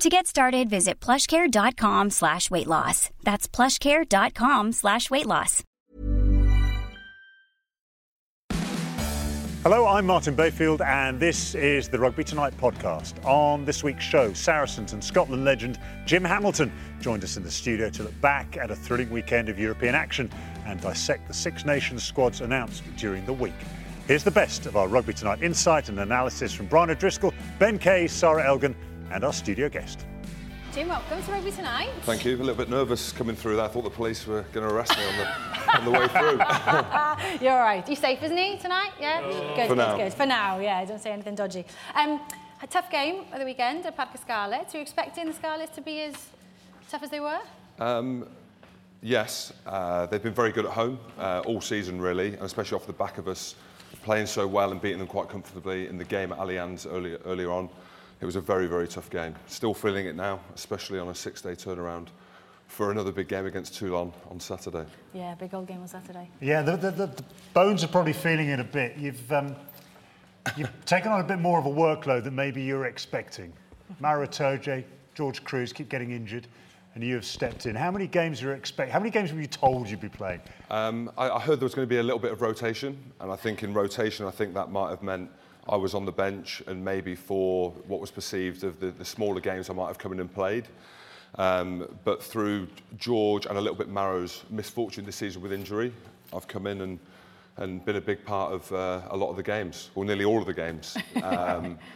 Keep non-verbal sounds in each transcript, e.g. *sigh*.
To get started, visit plushcare.com slash weight loss. That's plushcare.com slash weight loss. Hello, I'm Martin Bayfield, and this is the Rugby Tonight podcast. On this week's show, Saracens and Scotland legend Jim Hamilton joined us in the studio to look back at a thrilling weekend of European action and dissect the Six Nations squads announced during the week. Here's the best of our Rugby Tonight insight and analysis from Brian O'Driscoll, Ben Kay, Sarah Elgin, and our studio guest. Jim, welcome to Rugby Tonight. Thank you. A little bit nervous coming through there. I thought the police were going to arrest me on the, on the way through. *laughs* *laughs* You're all right. You safe, isn't he, tonight? Yeah? Good, For good, now. good. For now, yeah. Don't say anything dodgy. Um, a tough game of the weekend at Parc Scarlets. Are you expecting the Scarlets to be as tough as they were? Um, yes, uh, they've been very good at home uh, all season, really, and especially off the back of us playing so well and beating them quite comfortably in the game at Allianz earlier, earlier on. It was a very, very tough game. Still feeling it now, especially on a six-day turnaround for another big game against Toulon on Saturday. Yeah, big old game on Saturday. Yeah, the, the, the, the Bones are probably feeling it a bit. You've, um, you've taken on a bit more of a workload than maybe you were expecting. Maro Itoje, George Kruis keep getting injured, and you have stepped in. How many games are you expect? How many games were you told you'd be playing? Um, I, I heard there was going to be a little bit of rotation, and I think in rotation, I think that might have meant I was on the bench and maybe for what was perceived of the, the smaller games I might have come in and played. Um, but through George and a little bit Marrow's misfortune this season with injury, I've come in and, and been a big part of uh, a lot of the games, or nearly all of the games. Um, *laughs*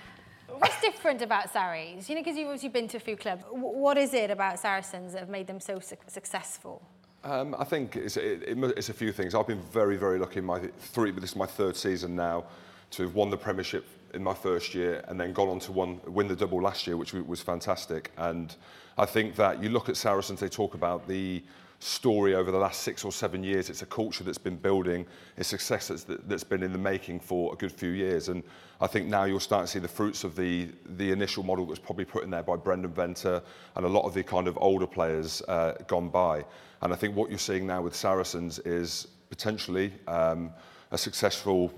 What's different about Sarries? You know, because you've obviously been to a few clubs. W what is it about Saracens that have made them so su successful? Um, I think it's, it, it, it's a few things. I've been very, very lucky in my three, but this is my third season now to have won the Premiership in my first year and then gone on to one, win the double last year, which was fantastic. And I think that you look at Saracens, they talk about the story over the last six or seven years. It's a culture that's been building, it's success that's, that's been in the making for a good few years. And I think now you'll start to see the fruits of the, the initial model that was probably put in there by Brendan Venter and a lot of the kind of older players uh, gone by. And I think what you're seeing now with Saracens is potentially um, a successful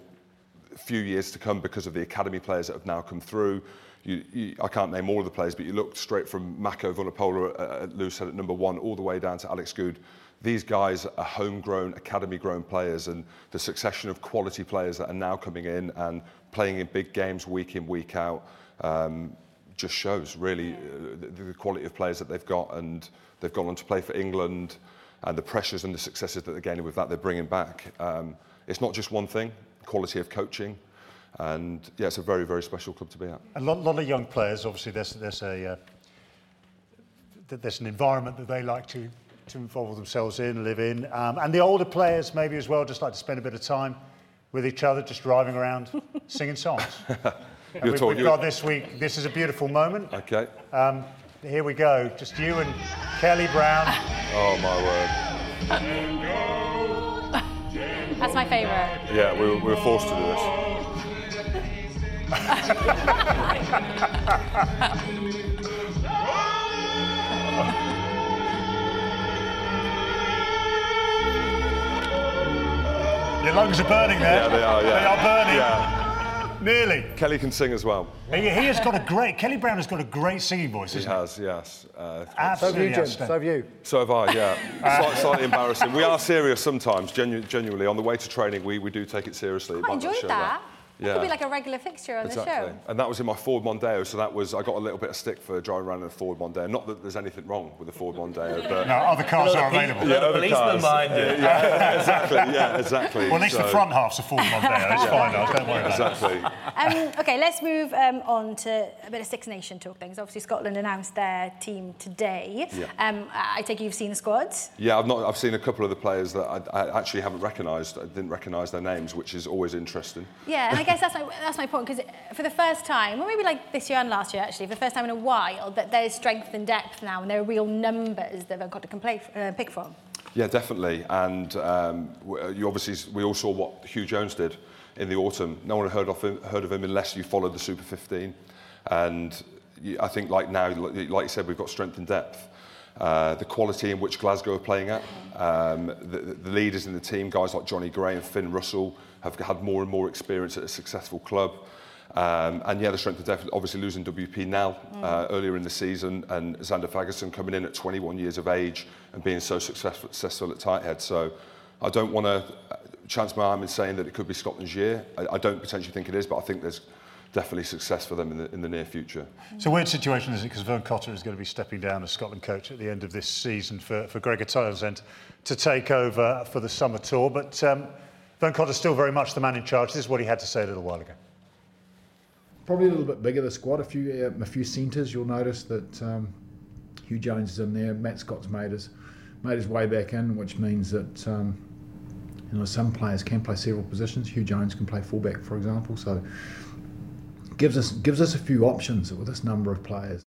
few years to come because of the academy players that have now come through. You, you, I can't name all of the players, but you look straight from Mako Vunipola at, at Loosehead at number one all the way down to Alex Goode. These guys are homegrown, academy-grown players, and the succession of quality players that are now coming in and playing in big games week in, week out, um, just shows really uh, the, the quality of players that they've got, and they've gone on to play for England, and the pressures and the successes that they're gaining with that, they're bringing back. Um, it's not just one thing, quality of coaching, and yeah, it's a very, very special club to be at. A lot, lot of young players, obviously, there's, there's, a, uh, there's an environment that they like to, to involve themselves in, live in. Um, and the older players, maybe as well, just like to spend a bit of time with each other, just driving around, *laughs* singing songs. *laughs* Talking- we've got this week, this is a beautiful moment. Okay. Um, here we go, just you and Kelly Brown. Oh my word. *laughs* That's my favourite. Yeah, we were, we were forced to do this. Your lungs are burning there. Yeah, they are. Yeah. They are burning. Yeah. Nearly. Kelly can sing as well. He, he has got a great, Kelly Brown has got a great singing voice, He isn't he? has, yes. Uh, So have Absolutely you, Jim. So have you. so have I, yeah. Slight, slightly embarrassing. We are serious sometimes, genu- genuinely. On the way to training, we, we do take it seriously. It Quite might not enjoyed show that. That could be like a regular fixture on exactly. the show. And that was in my Ford Mondeo, so that was I got a little bit of stick for driving around in a Ford Mondeo. Not that there's anything wrong with a Ford Mondeo, *laughs* but No, other cars are available. *laughs* yeah, other policeman cars. behind you. Yeah, exactly. Yeah, exactly. Well, at least the front half's a Ford Mondeo. It's fine, though, don't worry about it. Exactly. Um, okay, let's move um, on to a bit of Six Nation talk things. Obviously, Scotland announced their team today. Yeah. Um, I take it you've seen the squads. Yeah, I've not. I've seen a couple of the players that I, I actually haven't recognised. I didn't recognise their names, which is always interesting. Yeah, and I guess that's my, that's my point because for the first time, well, maybe like this year and last year actually, for the first time in a while, that there's strength and depth now, and there are real numbers that they've got to play, uh, pick from. Yeah, definitely. And um, you obviously, we all saw what Huw Jones did in the autumn. No one had heard of him, heard of him unless you followed the Super 15. And I think like now, like like you said, we've got strength and depth. Uh, the quality in which Glasgow are playing at, um, the, the leaders in the team, guys like Jonny Gray and Finn Russell, have had more and more experience at a successful club. Um, and yeah, the strength of depth, obviously losing WP Nel uh, earlier in the season, and Zander Fagerson coming in at 21 years of age and being so successful, successful at tight head. So I don't want to chance my arm in saying that it could be Scotland's year. I, I don't potentially think it is, but I think there's definitely success for them in the, in the near future. It's a weird situation, isn't it? Because Vern Cotter is going to be stepping down as Scotland coach at the end of this season for, for Gregor Townsend to take over for the summer tour. But um, Vern Cotter's still very much the man in charge. This is what he had to say a little while ago. Probably a little bit bigger the squad. A few um, a few centres. You'll notice that um, Huw Jones is in there. Matt Scott's made his made his way back in, which means that um, you know some players can play several positions. Huw Jones can play fullback, for example. So gives us gives us a few options with this number of players.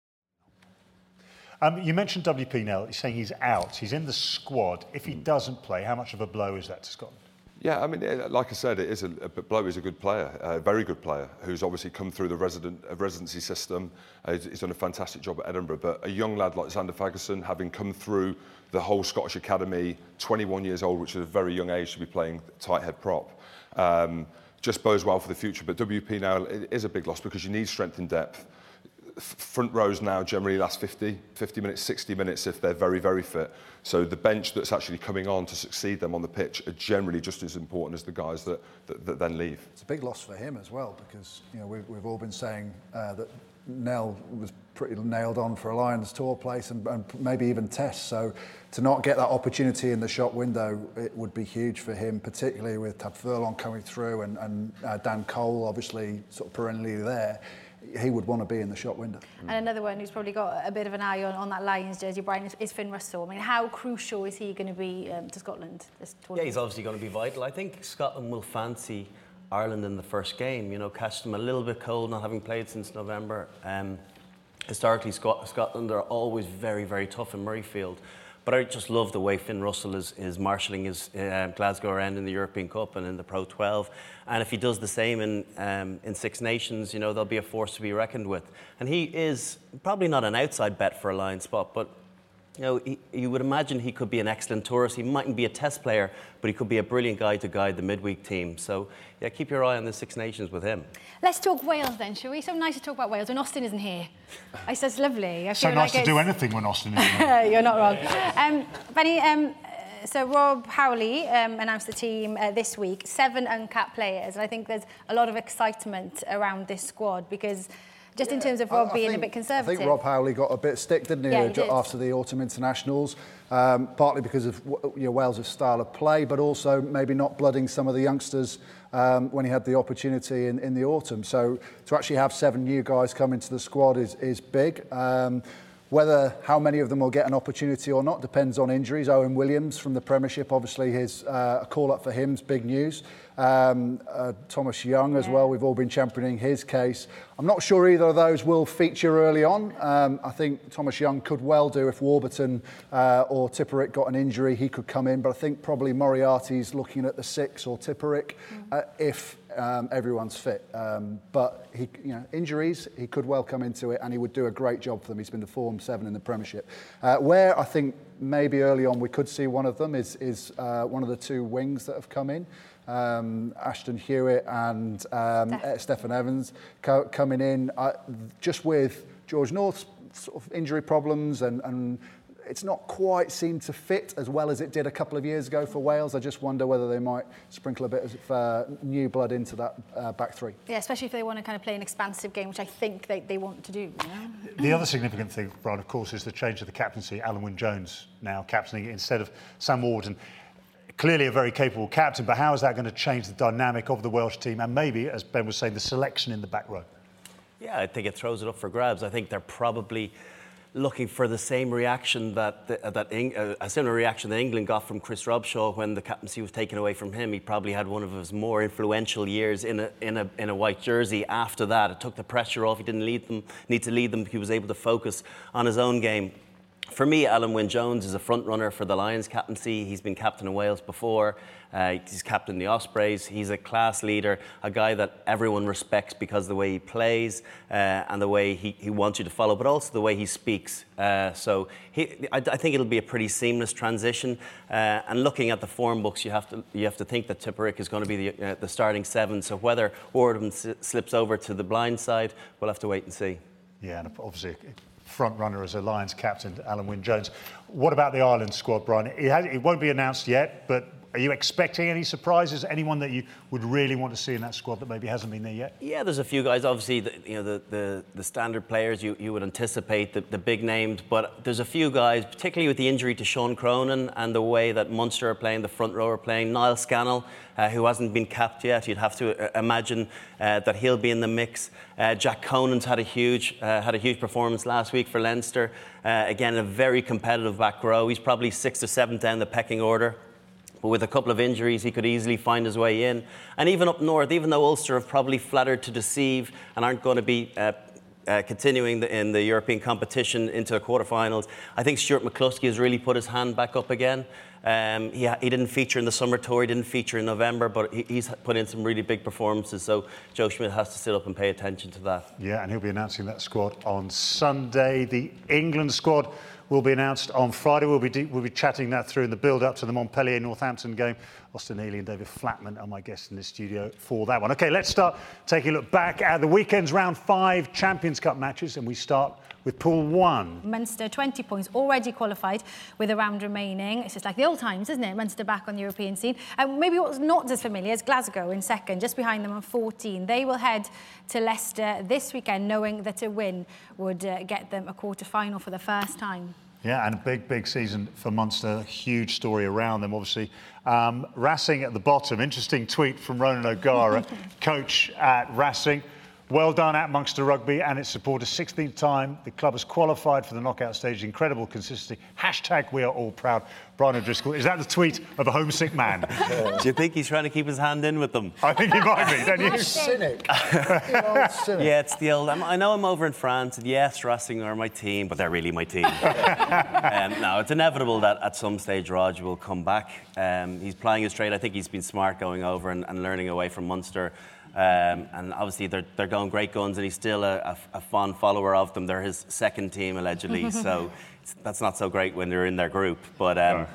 Um, you mentioned WP Nel. He's saying he's out. He's in the squad. If he doesn't play, how much of a blow is that to Scotland? Yeah, I mean, eh, like I said, it is a, Blow is a good player, a very good player, who's obviously come through the resident uh, residency system. Uh, he's, he's done a fantastic job at Edinburgh. But a young lad like Zander Fagerson, having come through the whole Scottish Academy, 21 years old, which is a very young age to be playing tight head prop, um, just bodes well for the future. But WP Nel is a big loss because you need strength and depth. Front rows now generally last 50, 50 minutes, 60 minutes if they're very, very fit. So the bench that's actually coming on to succeed them on the pitch are generally just as important as the guys that, that, that then leave. It's a big loss for him as well because you know we've, we've all been saying uh, that Nel was pretty nailed on for a Lions tour place and, and maybe even Test. So to not get that opportunity in the shop window, it would be huge for him, particularly with Tadhg Furlong coming through and, and uh, Dan Cole obviously sort of perennially there. He would want to be in the shop window. And another one who's probably got a bit of an eye on, on that Lions jersey, Brian, is, is Finn Russell. I mean, how crucial is he going to be um, to Scotland this tournament? Yeah, he's obviously going to be vital. I think Scotland will fancy Ireland in the first game. You know, catch them a little bit cold, not having played since November. Um, historically, Scot- Scotland are always very, very tough in Murrayfield. But I just love the way Finn Russell is, is marshalling his uh, Glasgow around in the European Cup and in the Pro 12. And if he does the same in, um, in Six Nations, you know, there'll be a force to be reckoned with. And he is probably not an outside bet for a line spot, but you know, he, you would imagine he could be an excellent tourist. He mightn't be a test player, but he could be a brilliant guy to guide the midweek team. So, yeah, keep your eye on the Six Nations with him. Let's talk Wales then, shall we? So nice to talk about Wales when Austin isn't here. I said it's lovely. I So nice like to do anything when Austin isn't *laughs* here. You're not wrong. Um, Benny, um, so Rob Howley um, announced the team uh, this week, seven uncapped players. And I think there's a lot of excitement around this squad because just in terms of Rob I- I being a bit conservative. I think Rob Howley got a bit of stick, didn't he, Yeah, he did. after the autumn internationals, um, partly because of you know, Wales' style of play, but also maybe not blooding some of the youngsters um, when he had the opportunity in, in the autumn. So to actually have seven new guys come into the squad is, is big. Um, whether how many of them will get an opportunity or not depends on injuries. Owen Williams from the Premiership, obviously, his uh, a call up for him is big news. Um, uh, Thomas Young as well. We've all been championing his case. I'm not sure either of those will feature early on. Um, I think Thomas Young could well do if Warburton uh, or Tipuric got an injury, he could come in. But I think probably Moriarty's looking at the six or Tipuric uh, if um, everyone's fit. Um, but he, you know, injuries, he could well come into it, and he would do a great job for them. He's been the form seven in the Premiership. Uh, where I think maybe early on we could see one of them is is uh, one of the two wings that have come in. Um, Ashton Hewitt and um, Steph. uh, Steffan Evans co- coming in uh, just with George North's sort of injury problems and, and it's not quite seemed to fit as well as it did a couple of years ago for Wales. I just wonder whether they might sprinkle a bit of uh, new blood into that uh, back three. Yeah, especially if they want to kind of play an expansive game, which I think they, they want to do. You know? The other significant thing, Brian, of course, is the change of the captaincy. Alun Wyn Jones now captaining instead of Sam Warburton. Clearly a very capable captain, but how is that going to change the dynamic of the Welsh team and maybe, as Ben was saying, the selection in the back row? Yeah, I think it throws it up for grabs. I think they're probably looking for the same reaction that, that uh, a similar reaction that England got from Chris Robshaw when the captaincy was taken away from him. He probably had one of his more influential years in a, in a, in a white jersey after that. It took the pressure off. He didn't lead them, need to lead them. He was able to focus on his own game. For me, Alun Wyn Jones is a front runner for the Lions captaincy. He's been captain of Wales before. Uh, he's captain the Ospreys. He's a class leader, a guy that everyone respects because of the way he plays uh, and the way he, he wants you to follow, but also the way he speaks. Uh, so he, I, I, think it'll be a pretty seamless transition. Uh, and looking at the form books, you have to you have to think that Tipuric is going to be the, uh, the starting seven. So whether Warden s- slips over to the blind side, we'll have to wait and see. Yeah, and obviously front runner as a Lions captain, Alun Wyn Jones. What about the Ireland squad, Brian? It, has, it won't be announced yet, but are you expecting any surprises? Anyone that you would really want to see in that squad that maybe hasn't been there yet? Yeah, there's a few guys. Obviously, the, you know the, the, the standard players you, you would anticipate the, the big names, but there's a few guys, particularly with the injury to Sean Cronin and the way that Munster are playing, the front row are playing. Niall Scannell, uh, who hasn't been capped yet, you'd have to uh, imagine uh, that he'll be in the mix. Uh, Jack Conan's had a huge uh, had a huge performance last week for Leinster. Uh, again, a very competitive back row. He's probably sixth or seventh down the pecking order. But with a couple of injuries, he could easily find his way in. And even up north, even though Ulster have probably flattered to deceive and aren't going to be uh, uh, continuing the, in the European competition into the quarterfinals, I think Stuart McCloskey has really put his hand back up again. Um, he, he, didn't feature in the summer tour, he didn't feature in November, but he, he's put in some really big performances. So Joe Schmidt has to sit up and pay attention to that. Yeah, and he'll be announcing that squad on Sunday. The England squad will be announced on Friday. We'll be, de- we'll be chatting that through in the build up to the Montpellier Northampton game. Austin Healey and David Flatman are my guests in the studio for that one. Okay, let's start taking a look back at the weekend's round five Champions Cup matches, and we start with Pool 1. Munster, 20 points, already qualified with a round remaining. It's just like the old times, isn't it? Munster back on the European scene. And maybe what's not as familiar is Glasgow in second, just behind them on 14. They will head to Leicester this weekend, knowing that a win would uh, get them a quarter-final for the first time. Yeah, and a big, big season for Munster. Huge story around them, obviously. Um, Racing at the bottom. Interesting tweet from Ronan O'Gara, *laughs* coach at Racing. Well done at Munster Rugby and its supporters. 16th time the club has qualified for the knockout stage. Incredible consistency. Hashtag we are all proud. Brian O'Driscoll, is that the tweet of a homesick man? *laughs* Do you think he's trying to keep his hand in with them? I think he might be, don't you? Cynic. *laughs* cynic. Yeah, it's the old. I'm, i know I'm over in France, and yes, Racing are my team, but they're really my team. *laughs* um, now it's inevitable that at some stage Rog will come back. Um, he's playing his trade. I think he's been smart going over and, and learning away from Munster. Um, and obviously they're, they're going great guns, and he's still a, a, a fond follower of them. They're his second team allegedly, *laughs* so that's not so great when they're in their group. But um,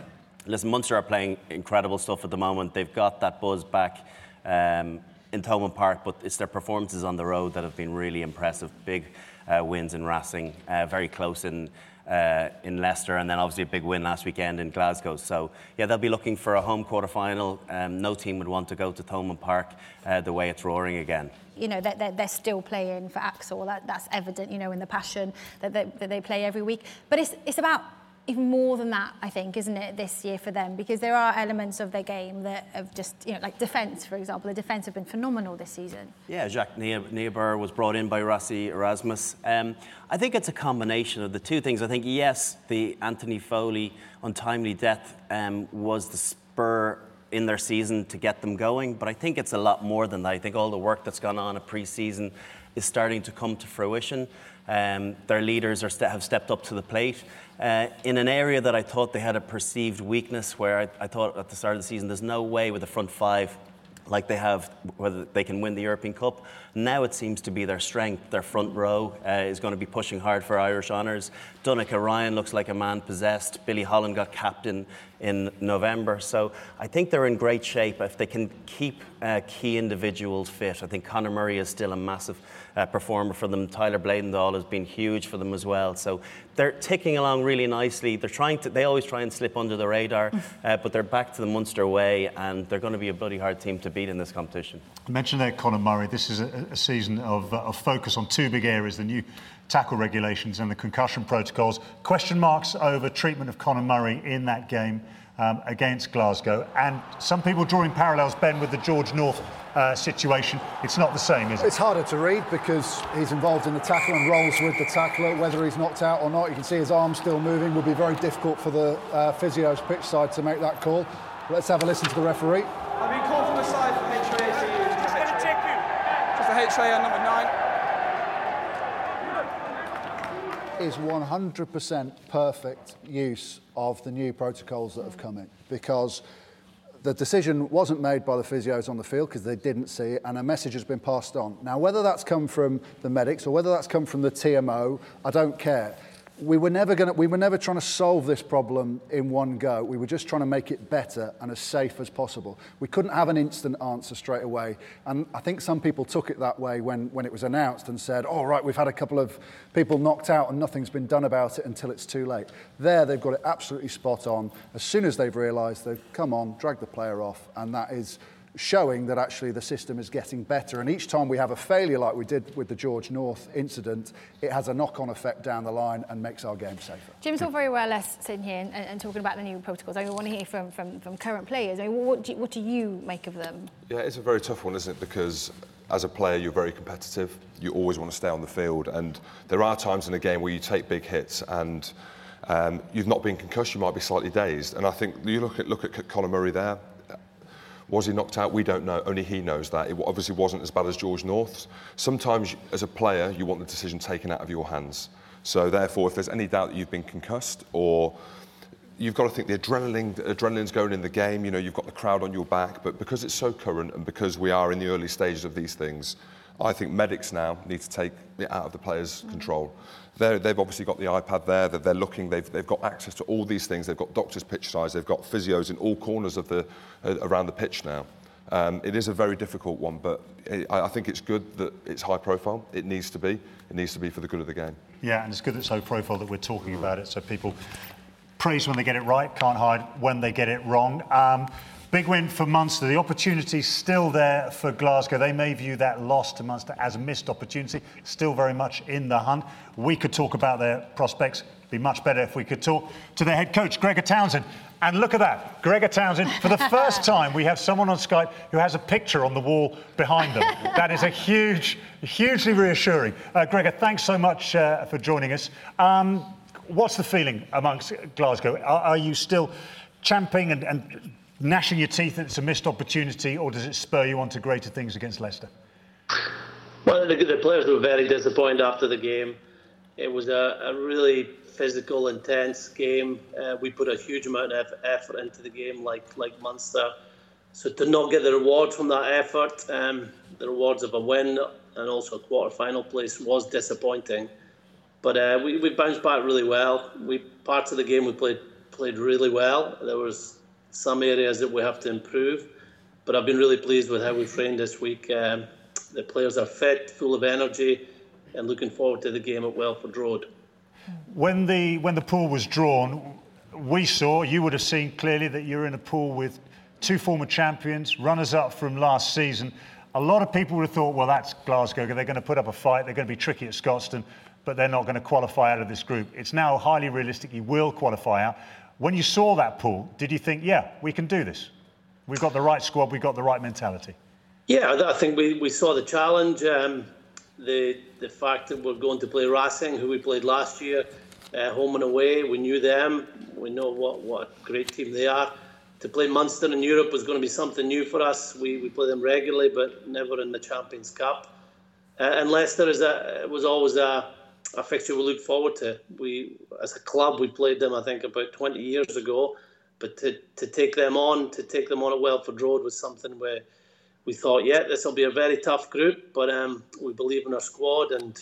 listen, Munster are playing incredible stuff at the moment. They've got that buzz back. Um, in Thomond Park, but it's their performances on the road that have been really impressive. Big uh, wins in Racing, uh, very close in uh, in Leicester, and then obviously a big win last weekend in Glasgow. So yeah, they'll be looking for a home quarter final. Um, no team would want to go to Thomond Park uh, the way it's roaring again. You know, they're, they're still playing for Axel. That, that's evident, you know, in the passion that they, that they play every week. But it's, it's about even more than that, I think, isn't it, this year for them? Because there are elements of their game that have just, you know, like defence, for example. The defence have been phenomenal this season. Yeah, Jacques Nienaber was brought in by Rassie Erasmus. Um, I think it's a combination of the two things. I think, yes, the Anthony Foley untimely death um, was the spur in their season to get them going, but I think it's a lot more than that. I think all the work that's gone on a pre-season is starting to come to fruition. Um, their leaders have stepped up to the plate uh, in an area that I thought they had a perceived weakness, where I, I thought at the start of the season there's no way with the front five like they have, whether they can win the European Cup. Now it seems to be their strength. Their front row uh, is going to be pushing hard for Irish honours. Donnacha Ryan looks like a man possessed. Billy Holland got captain in November. So I think they're in great shape if they can keep uh, key individuals fit. I think Conor Murray is still a massive uh, performer for them. Tyler Bleyendaal has been huge for them as well. So they're ticking along really nicely. They're trying to. They always try and slip under the radar, uh, but they're back to the Munster way, and they're going to be a bloody hard team to beat in this competition. I mentioned there Conor Murray. This is a, a season of, uh, of focus on two big areas: the new tackle regulations and the concussion protocols. Question marks over treatment of Conor Murray in that game um, against Glasgow, and some people drawing parallels, Ben, with the George North uh, situation. It's not the same, is it? It's harder to read because he's involved in the tackle and rolls with the tackler. Whether he's knocked out or not, you can see his arm still moving. Would be very difficult for the uh, physio's pitch side to make that call. Let's have a listen to the referee. I've been called from the side for HIA to use. Just a number nine. Is 100% perfect use of the new protocols that have come in because the decision wasn't made by the physios on the field because they didn't see it, and a message has been passed on. Now, whether that's come from the medics or whether that's come from the TMO, I don't care we were never going we were never trying to solve this problem in one go. We were just trying to make it better and as safe as possible. We couldn't have an instant answer straight away. And I think some people took it that way when, when it was announced and said, oh, right, we've had a couple of people knocked out and nothing's been done about it until it's too late. There, they've got it absolutely spot on. As soon as they've realised, they've come on, drag the player off, and that is showing that actually the system is getting better. And each time we have a failure like we did with the George North incident, it has a knock-on effect down the line and makes our game safer. Jim's all very well us sitting here and, and, talking about the new protocols. I want to hear from, from, from current players. I mean, what, do, what do you make of them? Yeah, it's a very tough one, isn't it? Because as a player, you're very competitive. You always want to stay on the field. And there are times in a game where you take big hits and um, you've not been concussed, you might be slightly dazed. And I think you look at, look at Conor Murray there, was he knocked out? We don't know. Only he knows that. It obviously wasn't as bad as George North's. Sometimes, as a player, you want the decision taken out of your hands. So, therefore, if there's any doubt that you've been concussed or you've got to think the adrenaline, the adrenaline's going in the game, you know, you've got the crowd on your back, but because it's so current and because we are in the early stages of these things, I think medics now need to take it out of the players' mm. control. they have obviously got the iPad there, they're, they're looking, they've, they've got access to all these things. They've got doctors' pitch size, they've got physios in all corners of the, uh, around the pitch now. Um, it is a very difficult one, but it, I, I think it's good that it's high profile. It needs to be. It needs to be for the good of the game. Yeah, and it's good that it's high profile that we're talking about it so people praise when they get it right, can't hide when they get it wrong. Um, Big win for Munster. The opportunity still there for Glasgow. They may view that loss to Munster as a missed opportunity, still very much in the hunt. We could talk about their prospects. Be much better if we could talk to their head coach, Gregor Townsend. And look at that, Gregor Townsend. For the first *laughs* time, we have someone on Skype who has a picture on the wall behind them. That is a huge, hugely reassuring. Uh, Gregor, thanks so much uh, for joining us. Um, what's the feeling amongst Glasgow? Are, are you still champing and, and gnashing your teeth that it's a missed opportunity, or does it spur you on to greater things against Leicester? Well, the, the players were very disappointed after the game. It was a, a really physical, intense game. Uh, we put a huge amount of effort into the game, like like Munster. So to not get the reward from that effort, um, the rewards of a win and also a quarter-final place was disappointing. But uh, we, we bounced back really well. We parts of the game we played played really well. There was some areas that we have to improve. But I've been really pleased with how we've trained this week. Um, the players are fit, full of energy, and looking forward to the game at Welford Road. When the when the pool was drawn, we saw you would have seen clearly that you're in a pool with two former champions, runners-up from last season. A lot of people would have thought, well, that's Glasgow. They're going to put up a fight. They're going to be tricky at Scotstoun, but they're not going to qualify out of this group. It's now highly realistic you will qualify out. When you saw that pool, did you think, yeah, we can do this? We've got the right squad, we've got the right mentality. Yeah, I think we, we saw the challenge. Um, the the fact that we're going to play Racing, who we played last year, uh, home and away. We knew them. We know what, what a great team they are. To play Munster in Europe was going to be something new for us. We, we play them regularly, but never in the Champions Cup. Uh, and Leicester is a, was always a, a fixture we look forward to. We, as a club, we played them, I think, about 20 years ago. But to, to take them on, to take them on at Welford Road was something where we thought, yeah, this will be a very tough group, but um, we believe in our squad, and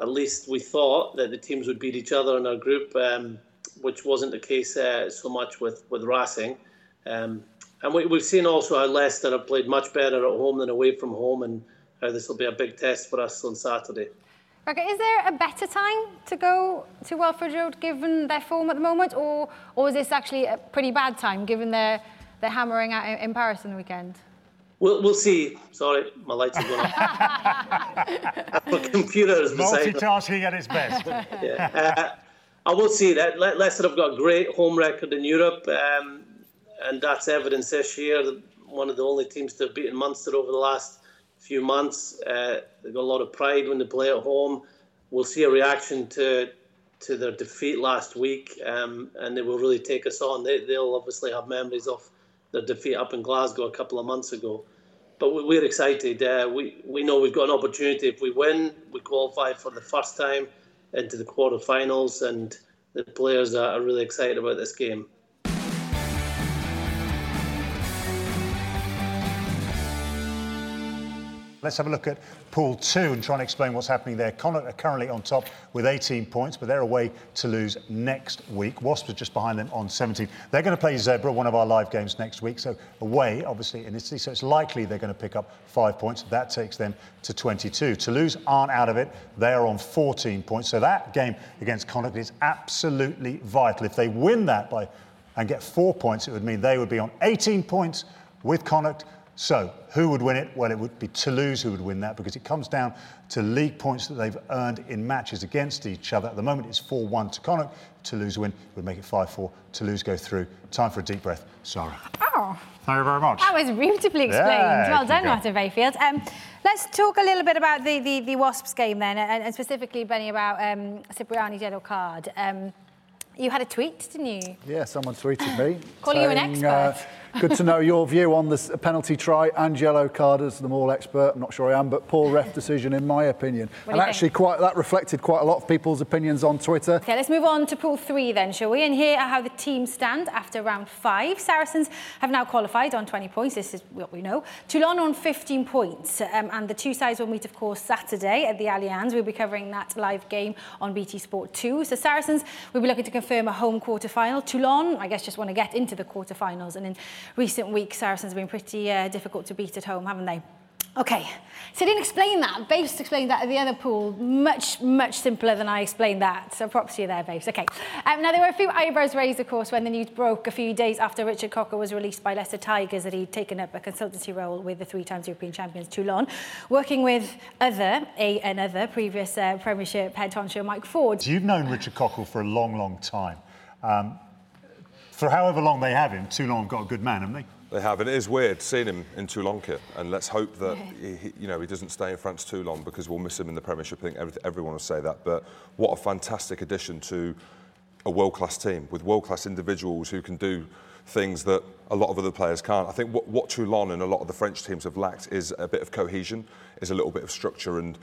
at least we thought that the teams would beat each other in our group. Um, which wasn't the case uh, so much with with Racing. Um, and we, we've seen also how Leicester have played much better at home than away from home, and how this will be a big test for us on Saturday. Okay, is there a better time to go to Welford Road given their form at the moment, or or is this actually a pretty bad time given their they're hammering out in Paris on the weekend? We'll, we'll see. Sorry, my lights are going off. *laughs* my computer is multitasking at its best. *laughs* yeah. Uh, I will see that Le- Leicester have got a great home record in Europe, um, and that's evidence this year. One of the only teams to have beaten Munster over the last few months. Uh, they've got a lot of pride when they play at home. We'll see a reaction to to their defeat last week, um, and they will really take us on. They, they'll obviously have memories of their defeat up in Glasgow a couple of months ago. But we're excited. Uh, we we know we've got an opportunity. If we win, we qualify for the first time into the quarterfinals, and the players are really excited about this game. Let's have a look at Pool 2 and try and explain what's happening there. Connacht are currently on top with 18 points, but they're away to lose next week. Wasps are just behind them on 17. They're going to play Zebre, one of our live games next week. So away, obviously, in Italy. So it's likely they're going to pick up five points. That takes them to 22. Toulouse aren't out of it. They are on 14 points. So that game against Connacht is absolutely vital. If they win that by and get four points, it would mean they would be on 18 points with Connacht so, who would win it? Well, it would be Toulouse who would win that because it comes down to league points that they've earned in matches against each other. At the moment, it's 4 1 to Connacht. Toulouse win would make it 5 4. Toulouse go through. Time for a deep breath. Sarah. Oh. Thank you very much. That was beautifully explained. Yeah, well done, Martin Bayfield. Um, let's talk a little bit about the, the, the Wasps game then, and, and specifically, Benny, about um, Cipriani's yellow card. Um, you had a tweet, didn't you? Yeah, someone tweeted me. Calling you an expert. Uh, Good to know your view on the penalty try and yellow card as the more expert. I'm not sure I am, but poor ref decision in my opinion. and actually, think? quite that reflected quite a lot of people's opinions on Twitter. Okay, let's move on to pool three then, shall we? And here are how the teams stand after round five. Saracens have now qualified on 20 points. This is what we know. Toulon on 15 points, um, and the two sides will meet, of course, Saturday at the Allianz. We'll be covering that live game on BT Sport 2. So Saracens will be looking to confirm a home quarter final. Toulon, I guess, just want to get into the quarter-finals, and in recent weeks, Saracens have been pretty uh, difficult to beat at home, haven't they? Okay, so I didn't explain that. Babes explained that at the other pool. Much, much simpler than I explained that. So props to you there, Babes. Okay, um, now there were a few eyebrows raised, of course, when the news broke a few days after Richard Cocker was released by Leicester Tigers that he'd taken up a consultancy role with the three times European champions Toulon, working with other, a, another previous uh, Premiership head honcho Mike Ford. You've known Richard Cockle for a long, long time. Um, for however long they have him, Toulon have got a good man, haven't they? They have, and it is weird seeing him in Toulon kit. And let's hope that he, you know he doesn't stay in France too long because we'll miss him in the Premiership. I think everyone will say that. But what a fantastic addition to a world-class team with world-class individuals who can do things that a lot of other players can't. I think what, what Toulon and a lot of the French teams have lacked is a bit of cohesion, is a little bit of structure and.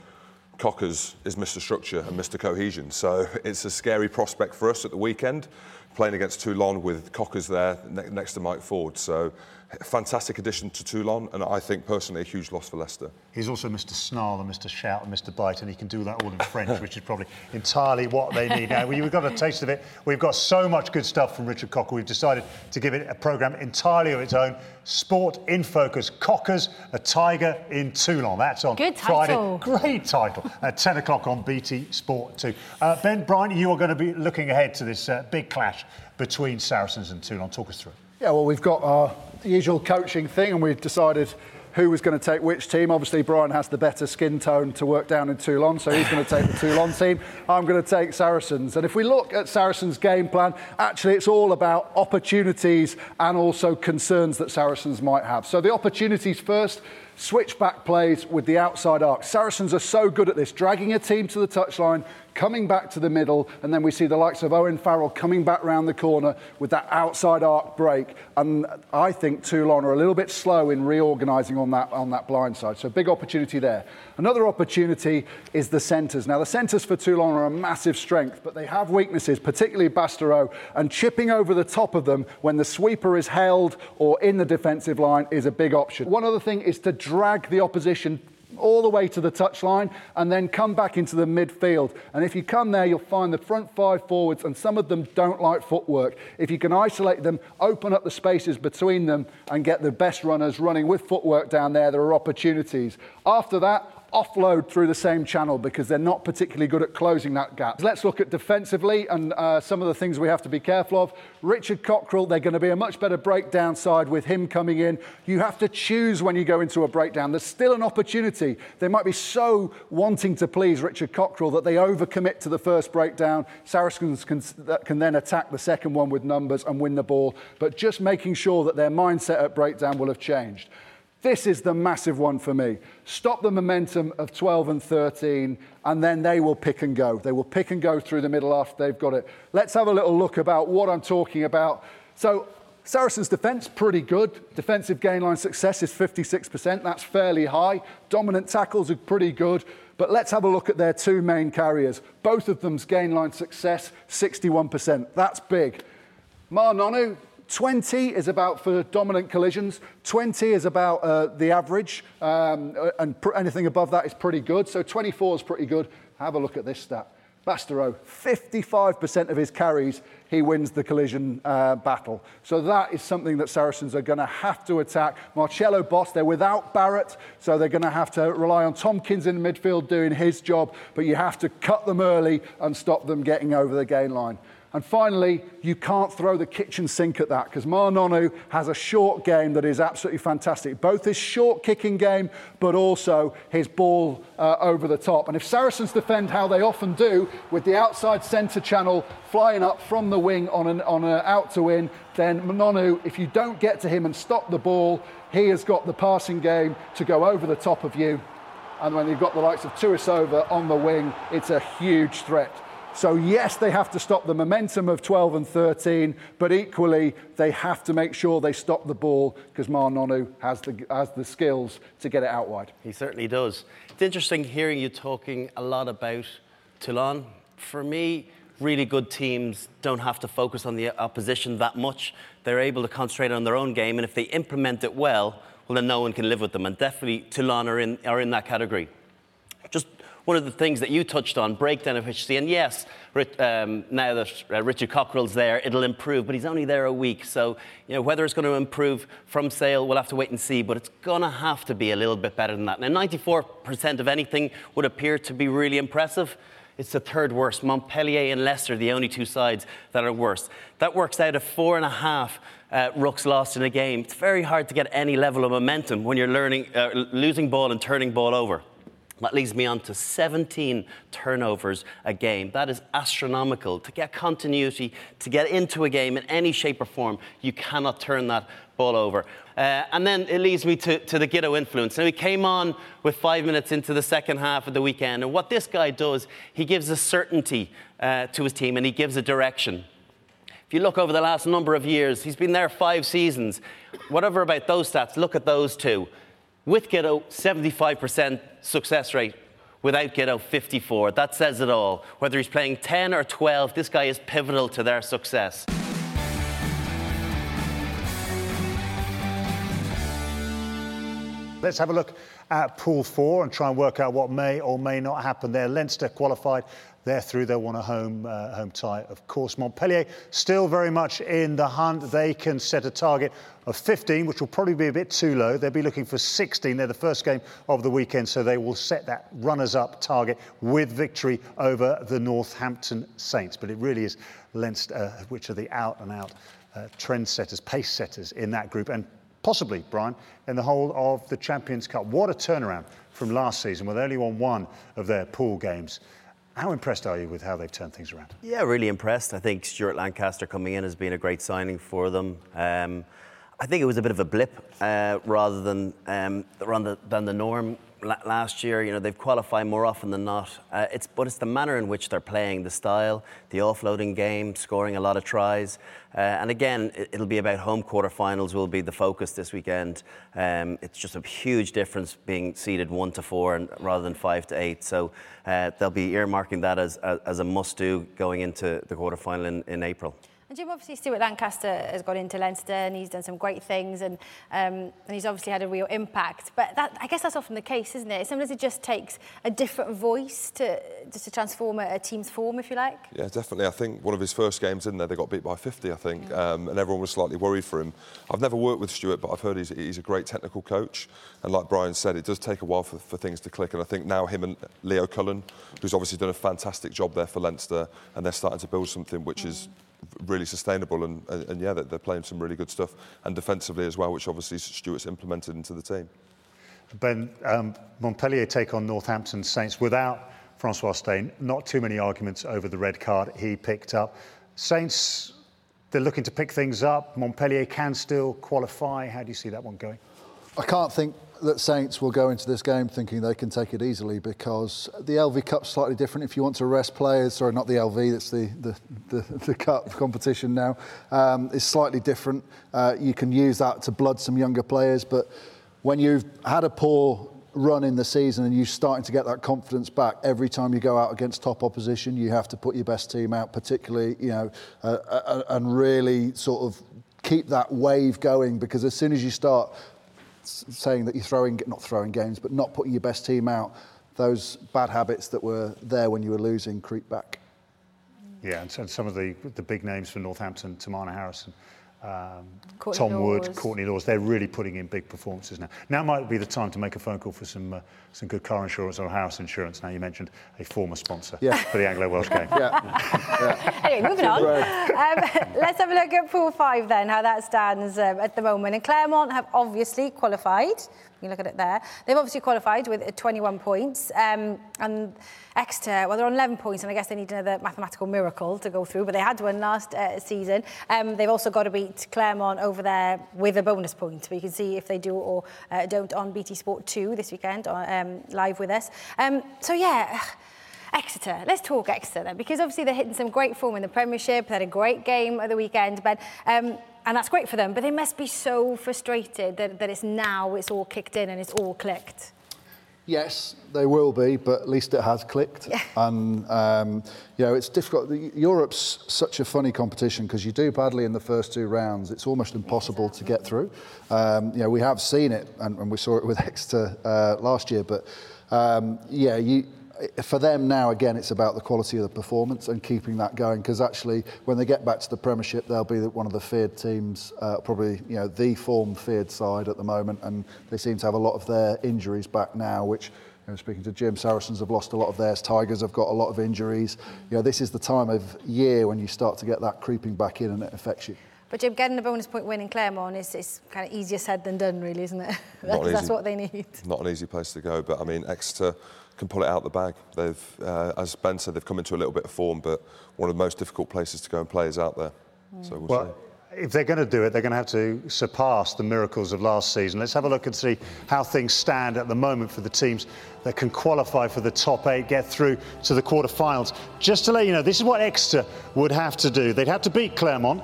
Cockers is Mr. Structure and Mr. Cohesion. So *laughs* it's a scary prospect for us at the weekend, playing against Toulon with Cockers there next to Mike Ford. So fantastic addition to Toulon, and I think personally a huge loss for Leicester. He's also Mr. Snarl and Mr. Shout and Mr. Bite, and he can do that all in French, *laughs* which is probably entirely what they need now. We've got a taste of it. We've got so much good stuff from Richard Cocker. We've decided to give it a programme entirely of its own. Sport in focus. Cockers, a tiger in Toulon. That's on good Friday. Great title. At 10 o'clock on BT Sport 2. Uh, ben Bryant, you are going to be looking ahead to this uh, big clash between Saracens and Toulon. Talk us through it. Yeah, well, we've got our usual coaching thing, and we've decided who was going to take which team. Obviously, Brian has the better skin tone to work down in Toulon, so he's going to take the Toulon team. I'm going to take Saracens. And if we look at Saracens' game plan, actually, it's all about opportunities and also concerns that Saracens might have. So the opportunities first switchback plays with the outside arc. Saracens are so good at this, dragging a team to the touchline, coming back to the middle, and then we see the likes of Owen Farrell coming back round the corner with that outside arc break. And I think Toulon are a little bit slow in reorganising on that, on that blind side. So big opportunity there. Another opportunity is the centres. Now, the centres for Toulon are a massive strength, but they have weaknesses, particularly Bastareaud, and chipping over the top of them when the sweeper is held or in the defensive line is a big option. One other thing is to drag the opposition all the way to the touchline and then come back into the midfield. And if you come there, you'll find the front five forwards, and some of them don't like footwork. If you can isolate them, open up the spaces between them, and get the best runners running with footwork down there, there are opportunities. After that, offload through the same channel because they're not particularly good at closing that gap. Let's look at defensively and uh, some of the things we have to be careful of. Richard Cockerill, they're going to be a much better breakdown side with him coming in. You have to choose when you go into a breakdown. There's still an opportunity. They might be so wanting to please Richard Cockerill that they overcommit to the first breakdown. Saracens can, can then attack the second one with numbers and win the ball, but just making sure that their mindset at breakdown will have changed. This is the massive one for me. Stop the momentum of 12 and 13, and then they will pick and go. They will pick and go through the middle after they've got it. Let's have a little look about what I'm talking about. So, Saracens' defence, pretty good. Defensive gain line success is 56%. That's fairly high. Dominant tackles are pretty good. But let's have a look at their two main carriers. Both of them's gain line success, 61%. That's big. Ma'a Nonu, 20 is about for dominant collisions. 20 is about uh, the average, um, and pr- anything above that is pretty good. So 24 is pretty good. Have a look at this stat. Bastareaud, 55% of his carries, he wins the collision uh, battle. So that is something that Saracens are going to have to attack. Marcelo Bosch, they're without Barritt, so they're going to have to rely on Tompkins in the midfield doing his job, but you have to cut them early and stop them getting over the gain line. And finally, you can't throw the kitchen sink at that because Ma'a Nonu has a short game that is absolutely fantastic. Both his short kicking game, but also his ball uh, over the top. And if Saracens defend how they often do, with the outside centre channel flying up from the wing on an, on an out to in, then Nonu, if you don't get to him and stop the ball, he has got the passing game to go over the top of you. And when you've got the likes of Tuisova on the wing, it's a huge threat. So, yes, they have to stop the momentum of 12 and 13, but equally, they have to make sure they stop the ball because Ma'a Nonu has the, has the skills to get it out wide. He certainly does. It's interesting hearing you talking a lot about Toulon. For me, really good teams don't have to focus on the opposition that much. They're able to concentrate on their own game, and if they implement it well, well, then no one can live with them. And definitely Toulon are in, are in that category. Just one of the things that you touched on, breakdown efficiency. And yes, um, now that uh, Richard Cockerill's there, it'll improve, but he's only there a week. So, you know, whether it's going to improve from sale, we'll have to wait and see, but it's going to have to be a little bit better than that. Now, 94% of anything would appear to be really impressive. It's the third worst. Montpellier and Leicester, the only two sides that are worse. That works out at four and a half uh, rucks lost in a game. It's very hard to get any level of momentum when you're learning, uh, losing ball and turning ball over. That leads me on to 17 turnovers a game. That is astronomical. To get continuity, to get into a game in any shape or form, you cannot turn that ball over. Uh, and then it leads me to, to the Giteau influence. Now, he came on with five minutes into the second half of the weekend, and what this guy does, he gives a certainty uh, to his team and he gives a direction. If you look over the last number of years, he's been there five seasons. Whatever about those stats, look at those two. With Giteau, 75% success rate. Without Giteau, 54. That says it all. Whether he's playing 10 or 12, this guy is pivotal to their success. Let's have a look at Pool 4 and try and work out what may or may not happen there. Leinster qualified they're through. They'll want a home, uh, home tie, of course. Montpellier still very much in the hunt. They can set a target of 15, which will probably be a bit too low. They'll be looking for 16. They're the first game of the weekend, so they will set that runners up target with victory over the Northampton Saints. But it really is Leinster, uh, which are the out and out uh, trendsetters, pace setters in that group, and possibly, Brian, in the whole of the Champions Cup. What a turnaround from last season, where they only won one of their pool games. How impressed are you with how they've turned things around? Yeah, really impressed. I think Stuart Lancaster coming in has been a great signing for them. Um, I think it was a bit of a blip uh, rather than um, than the norm last year. You know, they've qualified more often than not. Uh, it's, but it's the manner in which they're playing, the style, the offloading game, scoring a lot of tries. Uh, and again, it, will be about home quarterfinals will be the focus this weekend. Um, it's just a huge difference being seeded one to four and, rather than five to eight. So uh, they'll be earmarking that as, as, as a must-do going into the quarterfinal in, in April. Jim, obviously Stuart Lancaster has got into Leinster and he's done some great things and um, and he's obviously had a real impact. But that, I guess that's often the case, isn't it? Sometimes it just takes a different voice to just to transform a, a team's form, if you like. Yeah, definitely. I think one of his first games in there, they got beat by 50, I think, mm. um, and everyone was slightly worried for him. I've never worked with Stuart, but I've heard he's, he's a great technical coach. And like Brian said, it does take a while for, for things to click. And I think now him and Leo Cullen, who's obviously done a fantastic job there for Leinster, and they're starting to build something which mm. is really sustainable and, and, and yeah, they're playing some really good stuff and defensively as well, which obviously Stuart's implemented into the team. Ben, um, Montpellier take on Northampton Saints without Francois Steyn. Not too many arguments over the red card he picked up. Saints, they're looking to pick things up. Montpellier can still qualify. How do you see that one going? I can't think that Saints will go into this game thinking they can take it easily because the LV Cup's slightly different. If you want to rest players, sorry, not the LV, that's the the, the, *laughs* the cup competition now, um, is slightly different. Uh, you can use that to blood some younger players, but when you've had a poor run in the season and you're starting to get that confidence back every time you go out against top opposition you have to put your best team out particularly you know uh, uh, and really sort of keep that wave going because as soon as you start saying that you're throwing, not throwing games, but not putting your best team out, those bad habits that were there when you were losing creep back. Yeah, and some of the, the big names for Northampton, Teimana Harrison, um, Tom Lawes. Wood, Courtney Lawes. They're really putting in big performances now. Now might be the time to make a phone call for some uh, some good car insurance or house insurance. Now you mentioned a former sponsor yeah. for the Anglo Welsh game. *laughs* yeah. yeah. Anyway, moving on. Um, let's have a look at Pool 5 then, how that stands um, at the moment. And Clermont have obviously qualified you look at it there. They've obviously qualified with uh, 21 points. Um, and Exeter, well, they're on 11 points, and I guess they need another mathematical miracle to go through, but they had one last uh, season. Um, they've also got to beat Claremont over there with a bonus point. We can see if they do or uh, don't on BT Sport 2 this weekend, uh, um, live with us. Um, so, yeah. Exeter, let's talk Exeter then, because obviously they're hitting some great form in the Premiership. They had a great game at the weekend, but um, and that's great for them. But they must be so frustrated that, that it's now it's all kicked in and it's all clicked. Yes, they will be, but at least it has clicked. Yeah. *laughs* And, um, you know, it's difficult. Europe's such a funny competition because you do badly in the first two rounds. It's almost impossible to get through. Um, you know, we have seen it, and, and we saw it with *laughs* Exeter uh, last year, but um, yeah, you, for them now, again, it's about the quality of the performance and keeping that going. Because actually, when they get back to the Premiership, they'll be one of the feared teams, uh, probably you know the form feared side at the moment, and they seem to have a lot of their injuries back now, which. You know, speaking to Jim, Saracens have lost a lot of theirs. Tigers have got a lot of injuries. You know, this is the time of year when you start to get that creeping back in, and it affects you. But Jim, getting a bonus point win in Clermont is, is kind of easier said than done, really, isn't it? *laughs* that's, that's what they need. Not an easy place to go, but I mean, Exeter can pull it out the bag. They've, uh, as Ben said, they've come into a little bit of form, but one of the most difficult places to go and play is out there. Mm. So we'll, well. If they're going to do it, they're going to have to surpass the miracles of last season. Let's have a look and see how things stand at the moment for the teams that can qualify for the top eight, get through to the quarterfinals. Just to let you know, this is what Exeter would have to do. They'd have to beat Clermont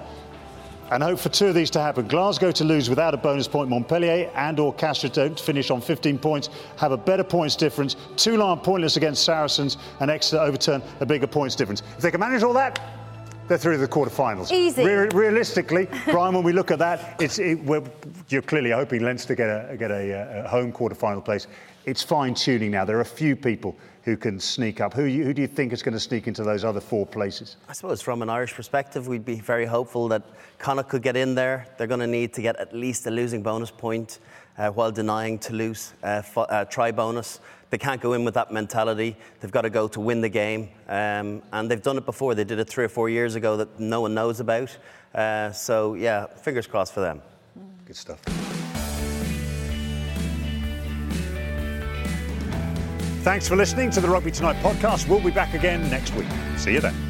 and hope for two of these to happen. Glasgow to lose without a bonus point, Montpellier and or Castres to finish on 15 points, have a better points difference. Toulon pointless against Saracens and Exeter overturn a bigger points difference. If they can manage all that, they're through to the quarterfinals. Easy. Re- realistically, Brian, when we look at that, it's it, you're clearly hoping Leinster get a get a, uh, a home quarterfinal place. It's fine tuning now. There are a few people who can sneak up. Who, you, who do you think is going to sneak into those other four places? I suppose from an Irish perspective, we'd be very hopeful that Connacht could get in there. They're going to need to get at least a losing bonus point uh, while denying Toulouse uh, uh, try bonus. They can't go in with that mentality. They've got to go to win the game. Um, and they've done it before. They did it three or four years ago that no one knows about. Uh, so, yeah, fingers crossed for them. Good stuff. Thanks for listening to the Rugby Tonight podcast. We'll be back again next week. See you then.